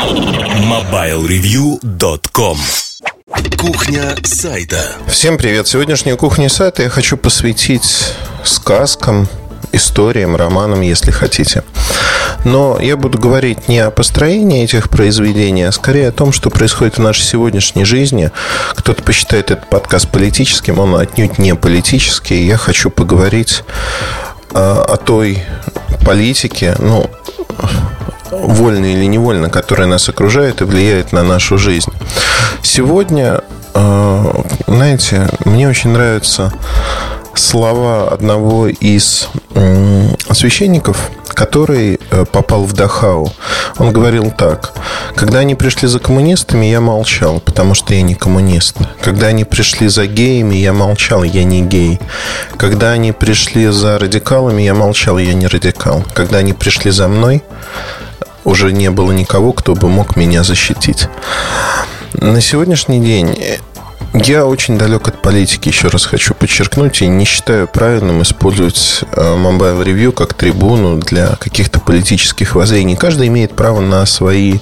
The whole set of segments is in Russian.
MobileReview.com Кухня сайта Всем привет! Сегодняшнюю кухню сайта я хочу посвятить сказкам, историям, романам, если хотите. Но я буду говорить не о построении этих произведений, а скорее о том, что происходит в нашей сегодняшней жизни. Кто-то посчитает этот подкаст политическим, он отнюдь не политический. Я хочу поговорить о, о той политике, ну, вольно или невольно, которая нас окружает и влияет на нашу жизнь. Сегодня, э, знаете, мне очень нравятся слова одного из священников, который э, попал в Дахау. Он говорил так. Когда они пришли за коммунистами, я молчал, потому что я не коммунист. Когда они пришли за геями, я молчал, я не гей. Когда они пришли за радикалами, я молчал, я не радикал. Когда они пришли за мной, уже не было никого, кто бы мог меня защитить. На сегодняшний день я очень далек от политики, еще раз хочу подчеркнуть, и не считаю правильным использовать э, Mobile Review как трибуну для каких-то политических воззрений. Каждый имеет право на свои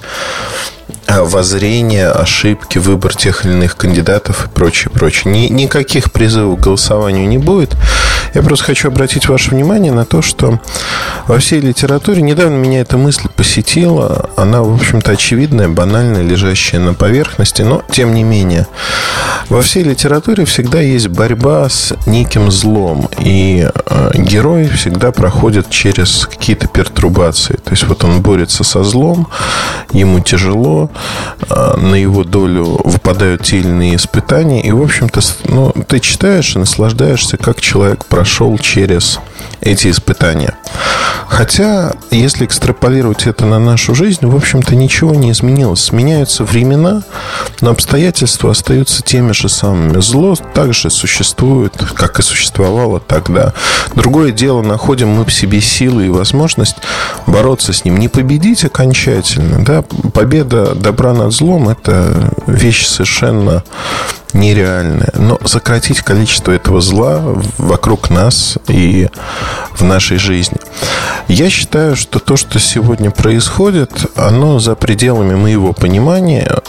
воззрения, ошибки, выбор тех или иных кандидатов и прочее, прочее. Ни, никаких призывов к голосованию не будет. Я просто хочу обратить ваше внимание на то, что во всей литературе недавно меня эта мысль посетила. Она, в общем-то, очевидная, банальная, лежащая на поверхности, но тем не менее. Во всей литературе всегда есть борьба с неким злом, и э, герой всегда проходит через какие-то пертурбации. То есть вот он борется со злом, ему тяжело, а, на его долю выпадают те или иные испытания. И, в общем-то, ну, ты читаешь и наслаждаешься, как человек прошел через эти испытания. Хотя, если экстраполировать это на нашу жизнь, в общем-то, ничего не изменилось. Сменяются времена, но обстоятельства остаются теми же самыми. Зло также существует, как и существовало тогда. Другое дело, находим мы в себе силы и возможность бороться с ним. Не победить окончательно. Да? Победа добра над злом – это вещь совершенно нереальное. Но сократить количество этого зла вокруг нас и в нашей жизни. Я считаю, что то, что сегодня происходит, оно за пределами моего понимания.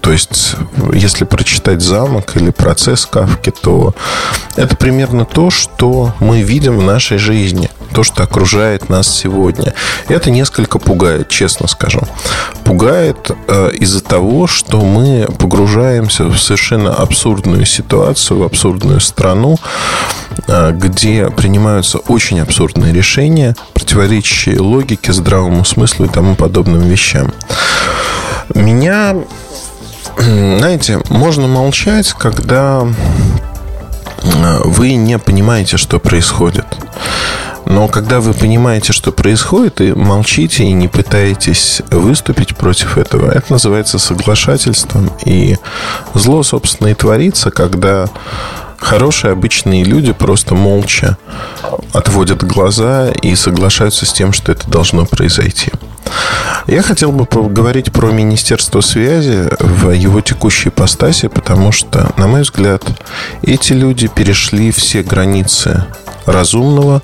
То есть, если прочитать «Замок» или «Процесс Кавки», то это примерно то, что мы видим в нашей жизни то, что окружает нас сегодня. Это несколько пугает, честно скажу. Пугает э, из-за того, что мы погружаемся в совершенно абсурдную ситуацию, в абсурдную страну, э, где принимаются очень абсурдные решения, противоречащие логике, здравому смыслу и тому подобным вещам. Меня, знаете, можно молчать, когда э, вы не понимаете, что происходит. Но когда вы понимаете, что происходит, и молчите, и не пытаетесь выступить против этого, это называется соглашательством. И зло, собственно, и творится, когда хорошие обычные люди просто молча отводят глаза и соглашаются с тем, что это должно произойти. Я хотел бы поговорить про Министерство связи в его текущей ипостаси, потому что, на мой взгляд, эти люди перешли все границы разумного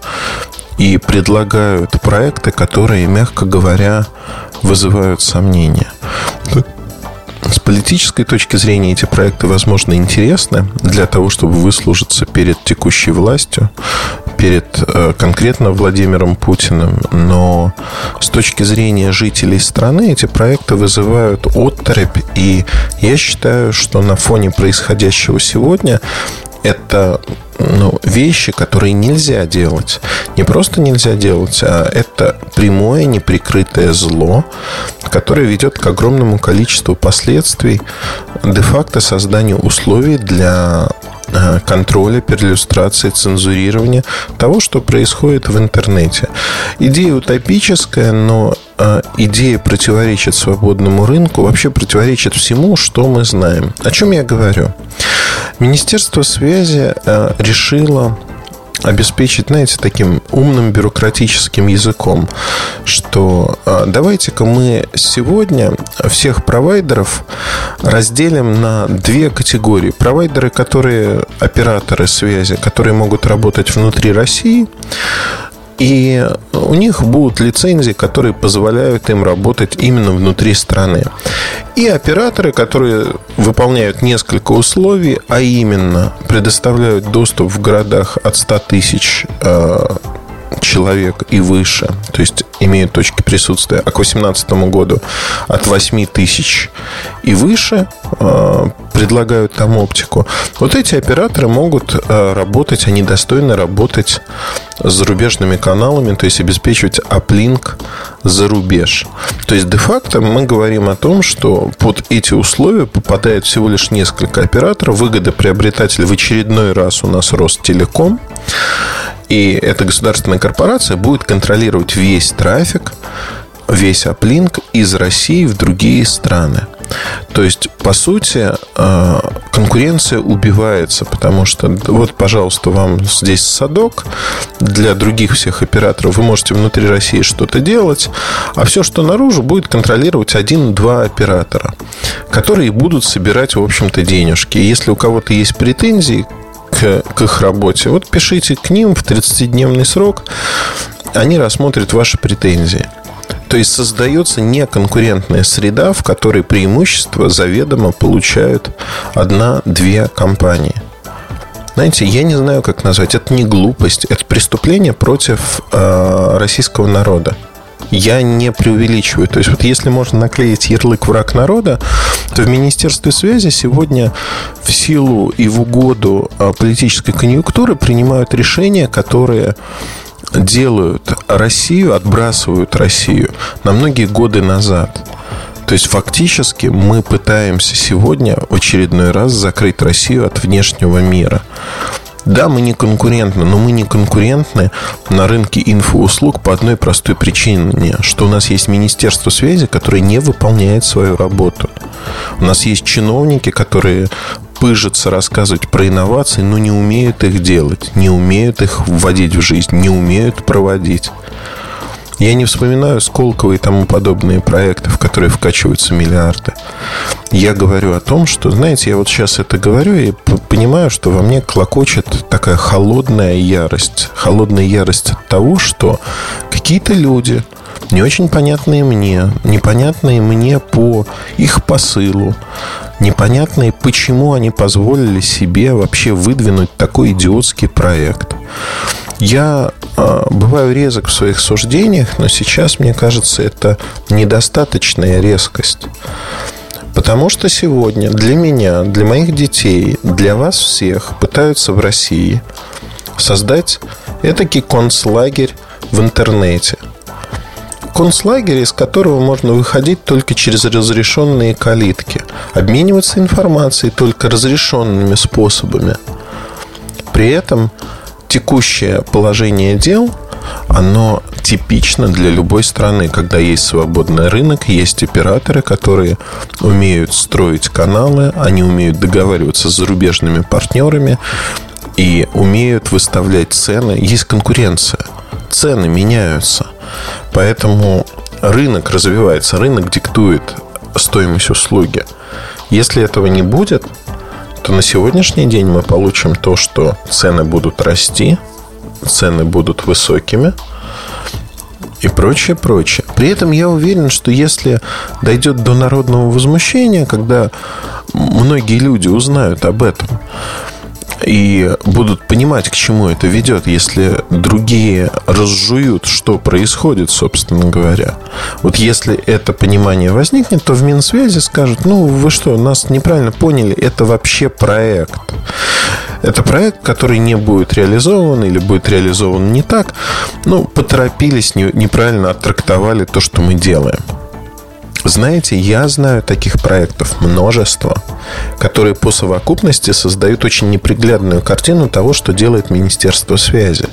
и предлагают проекты, которые, мягко говоря, вызывают сомнения. С политической точки зрения эти проекты, возможно, интересны для того, чтобы выслужиться перед текущей властью, перед э, конкретно Владимиром Путиным, но с точки зрения жителей страны эти проекты вызывают отторопь, и я считаю, что на фоне происходящего сегодня это ну, вещи, которые нельзя делать. Не просто нельзя делать, а это прямое, неприкрытое зло, которое ведет к огромному количеству последствий, де-факто созданию условий для контроля, перлюстрации, цензурирования того, что происходит в интернете. Идея утопическая, но э, идея противоречит свободному рынку, вообще противоречит всему, что мы знаем. О чем я говорю? Министерство связи э, решило обеспечить, знаете, таким умным бюрократическим языком, что э, давайте-ка мы сегодня всех провайдеров разделим на две категории. Провайдеры, которые операторы связи, которые могут работать внутри России, И у них будут лицензии, которые позволяют им работать именно внутри страны. И операторы, которые выполняют несколько условий, а именно предоставляют доступ в городах от 100 тысяч э, человек и выше, то есть имеют точки присутствия, а к 2018 году от 8 тысяч и выше э, предлагают там оптику. Вот эти операторы могут э, работать, они достойны работать с зарубежными каналами, то есть обеспечивать аплинк за рубеж. То есть, де-факто мы говорим о том, что под эти условия попадает всего лишь несколько операторов. Выгодоприобретатель в очередной раз у нас Ростелеком. И эта государственная корпорация будет контролировать весь трафик, весь аплинк из России в другие страны. То есть, по сути, э, конкуренция убивается, потому что вот, пожалуйста, вам здесь садок. Для других всех операторов вы можете внутри России что-то делать, а все, что наружу, будет контролировать один-два оператора, которые будут собирать, в общем-то, денежки. И если у кого-то есть претензии к, к их работе, вот пишите к ним в 30-дневный срок, они рассмотрят ваши претензии. То есть создается неконкурентная среда, в которой преимущество заведомо получают одна-две компании. Знаете, я не знаю, как назвать. Это не глупость, это преступление против э, российского народа я не преувеличиваю. То есть, вот если можно наклеить ярлык «враг народа», то в Министерстве связи сегодня в силу и в угоду а, политической конъюнктуры принимают решения, которые делают Россию, отбрасывают Россию на многие годы назад. То есть фактически мы пытаемся сегодня в очередной раз закрыть Россию от внешнего мира. Да, мы не конкурентны, но мы не конкурентны на рынке инфоуслуг по одной простой причине, что у нас есть Министерство связи, которое не выполняет свою работу. У нас есть чиновники, которые пыжатся рассказывать про инновации, но не умеют их делать, не умеют их вводить в жизнь, не умеют проводить. Я не вспоминаю Сколково и тому подобные проекты, в которые вкачиваются миллиарды. Я говорю о том, что, знаете, я вот сейчас это говорю и понимаю, что во мне клокочет такая холодная ярость. Холодная ярость от того, что какие-то люди, не очень понятные мне, непонятные мне по их посылу, непонятные, почему они позволили себе вообще выдвинуть такой идиотский проект. Я э, бываю резок в своих суждениях, но сейчас, мне кажется, это недостаточная резкость. Потому что сегодня для меня, для моих детей, для вас всех пытаются в России создать этакий концлагерь в интернете. Концлагерь, из которого можно выходить только через разрешенные калитки, обмениваться информацией только разрешенными способами. При этом текущее положение дел, оно типично для любой страны, когда есть свободный рынок, есть операторы, которые умеют строить каналы, они умеют договариваться с зарубежными партнерами и умеют выставлять цены. Есть конкуренция, цены меняются. Поэтому рынок развивается, рынок диктует стоимость услуги. Если этого не будет, то на сегодняшний день мы получим то, что цены будут расти, цены будут высокими и прочее, прочее. При этом я уверен, что если дойдет до народного возмущения, когда многие люди узнают об этом, и будут понимать, к чему это ведет, если другие разжуют, что происходит, собственно говоря. Вот если это понимание возникнет, то в Минсвязи скажут, ну вы что, нас неправильно поняли, это вообще проект. Это проект, который не будет реализован или будет реализован не так. Ну, поторопились, неправильно оттрактовали то, что мы делаем. Знаете, я знаю таких проектов множество, которые по совокупности создают очень неприглядную картину того, что делает Министерство связи.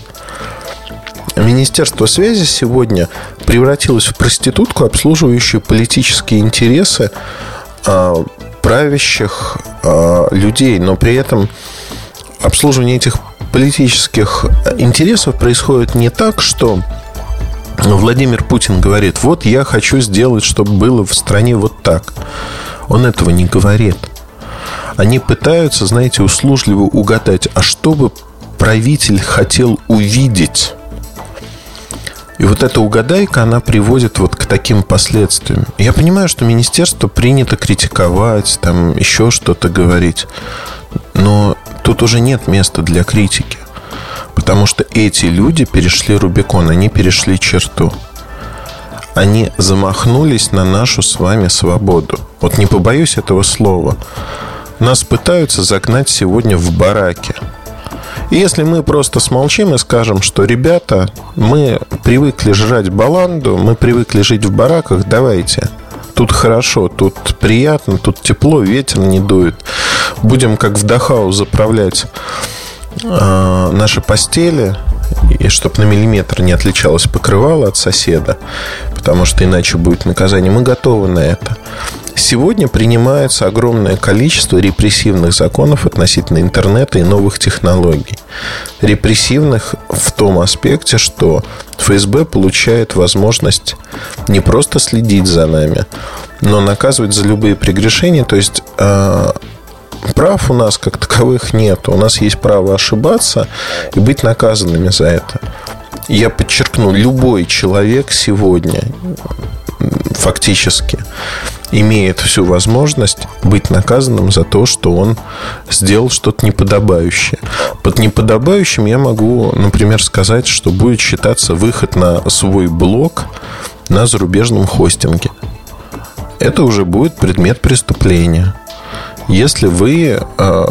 Министерство связи сегодня превратилось в проститутку, обслуживающую политические интересы э, правящих э, людей, но при этом обслуживание этих политических интересов происходит не так, что Владимир Путин говорит, вот я хочу сделать, чтобы было в стране вот так. Он этого не говорит. Они пытаются, знаете, услужливо угадать, а что бы правитель хотел увидеть. И вот эта угадайка, она приводит вот к таким последствиям. Я понимаю, что министерство принято критиковать, там еще что-то говорить. Но тут уже нет места для критики. Потому что эти люди перешли Рубикон, они перешли черту. Они замахнулись на нашу с вами свободу. Вот не побоюсь этого слова. Нас пытаются загнать сегодня в бараки. И если мы просто смолчим и скажем, что, ребята, мы привыкли жрать баланду, мы привыкли жить в бараках, давайте. Тут хорошо, тут приятно, тут тепло, ветер не дует. Будем как в Дахау заправлять э, наши постели, и чтобы на миллиметр не отличалось покрывало от соседа, потому что иначе будет наказание. Мы готовы на это. Сегодня принимается огромное количество репрессивных законов относительно интернета и новых технологий. Репрессивных в том аспекте, что ФСБ получает возможность не просто следить за нами, но наказывать за любые прегрешения. То есть а, прав у нас как таковых нет. У нас есть право ошибаться и быть наказанными за это. Я подчеркну, любой человек сегодня фактически имеет всю возможность быть наказанным за то, что он сделал что-то неподобающее. Под неподобающим я могу, например, сказать, что будет считаться выход на свой блог на зарубежном хостинге. Это уже будет предмет преступления. Если вы э,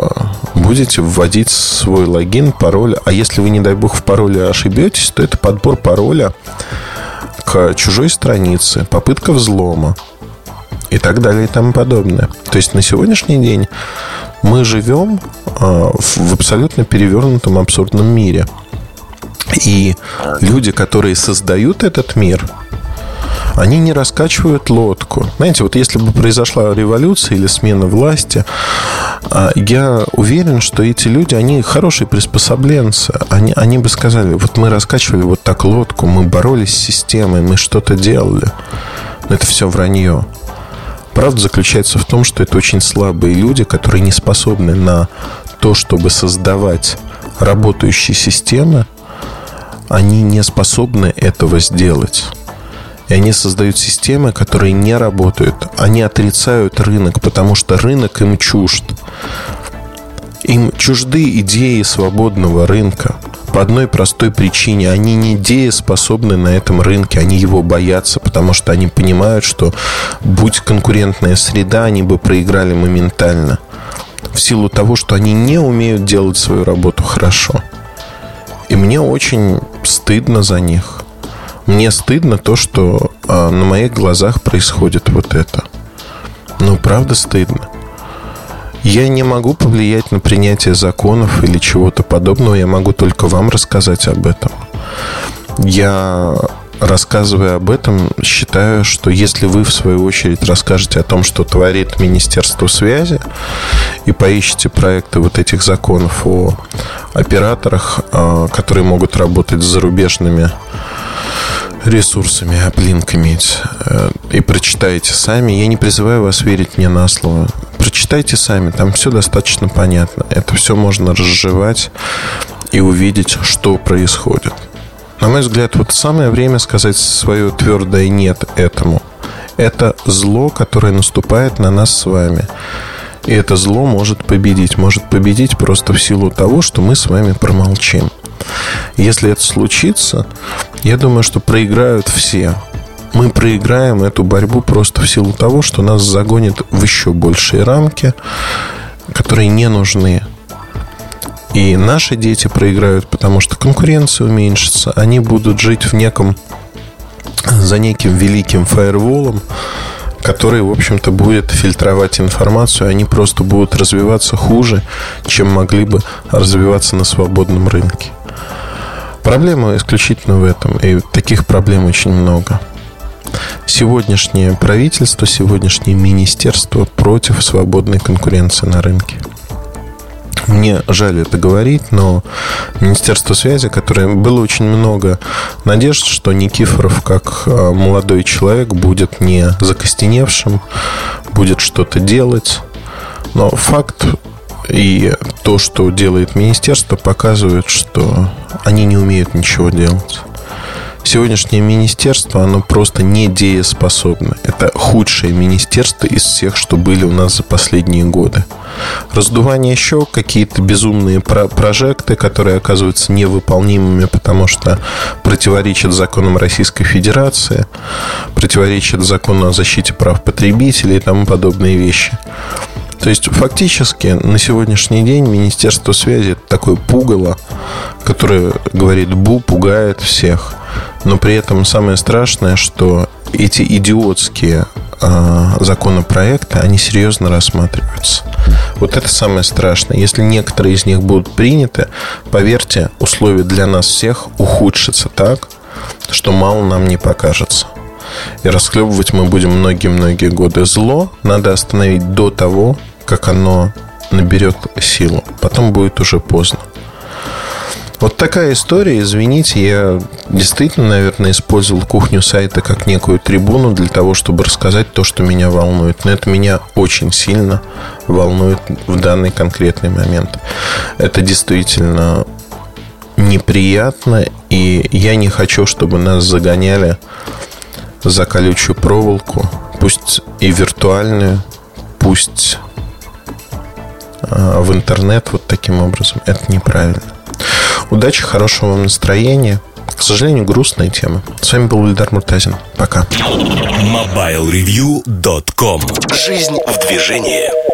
будете вводить свой логин, пароль, а если вы, не дай бог, в пароле ошибетесь, то это подбор пароля к чужой странице, попытка взлома и так далее и тому подобное. То есть на сегодняшний день мы живем а, в абсолютно перевернутом абсурдном мире. И люди, которые создают этот мир, они не раскачивают лодку. Знаете, вот если бы произошла революция или смена власти, а, я уверен, что эти люди, они хорошие приспособленцы. Они, они бы сказали, вот мы раскачивали вот так лодку, мы боролись с системой, мы что-то делали. Но это все вранье. Правда заключается в том, что это очень слабые люди, которые не способны на то, чтобы создавать работающие системы, они не способны этого сделать. И они создают системы, которые не работают. Они отрицают рынок, потому что рынок им чужд. Им чужды идеи свободного рынка. По одной простой причине. Они не дееспособны на этом рынке. Они его боятся, потому что они понимают, что будь конкурентная среда, они бы проиграли моментально. В силу того, что они не умеют делать свою работу хорошо. И мне очень стыдно за них. Мне стыдно то, что а, на моих глазах происходит вот это. Ну, правда стыдно. Я не могу повлиять на принятие законов или чего-то подобного. Я могу только вам рассказать об этом. Я рассказывая об этом, считаю, что если вы, в свою очередь, расскажете о том, что творит Министерство связи, и поищите проекты вот этих законов о операторах, а, которые могут работать с зарубежными ресурсами, аплинк иметь, э, и прочитаете сами. Я не призываю вас верить мне на слово. Прочитайте сами, там все достаточно понятно. Это все можно разжевать и увидеть, что происходит. На мой взгляд, вот самое время сказать свое твердое «нет» этому. Это зло, которое наступает на нас с вами. И это зло может победить. Может победить просто в силу того, что мы с вами промолчим. Если это случится, я думаю, что проиграют все. Мы проиграем эту борьбу просто в силу того, что нас загонит в еще большие рамки, которые не нужны. И наши дети проиграют, потому что конкуренция уменьшится. Они будут жить в неком за неким великим фаерволом, который, в общем-то, будет фильтровать информацию. Они просто будут развиваться хуже, чем могли бы развиваться на свободном рынке. Проблема исключительно в этом, и таких проблем очень много. Сегодняшнее правительство, сегодняшнее министерство против свободной конкуренции на рынке. Мне жаль это говорить, но Министерство связи, которое было очень много надежд, что Никифоров, как а, молодой человек, будет не закостеневшим, будет что-то делать. Но факт и то, что делает министерство, показывает, что они не умеют ничего делать. Сегодняшнее министерство, оно просто недееспособно. Это худшее министерство из всех, что были у нас за последние годы. Раздувание щек, какие-то безумные про прожекты, которые оказываются невыполнимыми, потому что противоречат законам Российской Федерации, противоречат закону о защите прав потребителей и тому подобные вещи. То есть, фактически, на сегодняшний день Министерство связи это такое пугало, которое говорит «бу», пугает всех. Но при этом самое страшное, что эти идиотские э, законопроекты, они серьезно рассматриваются. Вот это самое страшное. Если некоторые из них будут приняты, поверьте, условия для нас всех ухудшатся так, что мало нам не покажется. И расхлебывать мы будем многие-многие годы. Зло надо остановить до того, как оно наберет силу. Потом будет уже поздно. Вот такая история. Извините, я действительно, наверное, использовал кухню сайта как некую трибуну для того, чтобы рассказать то, что меня волнует. Но это меня очень сильно волнует в данный конкретный момент. Это действительно неприятно, и я не хочу, чтобы нас загоняли за колючую проволоку, пусть и виртуальную, пусть а, в интернет вот таким образом. Это неправильно. Удачи, хорошего вам настроения. К сожалению, грустная тема. С вами был Ильдар Муртазин. Пока. MobileReview.com Жизнь в движении.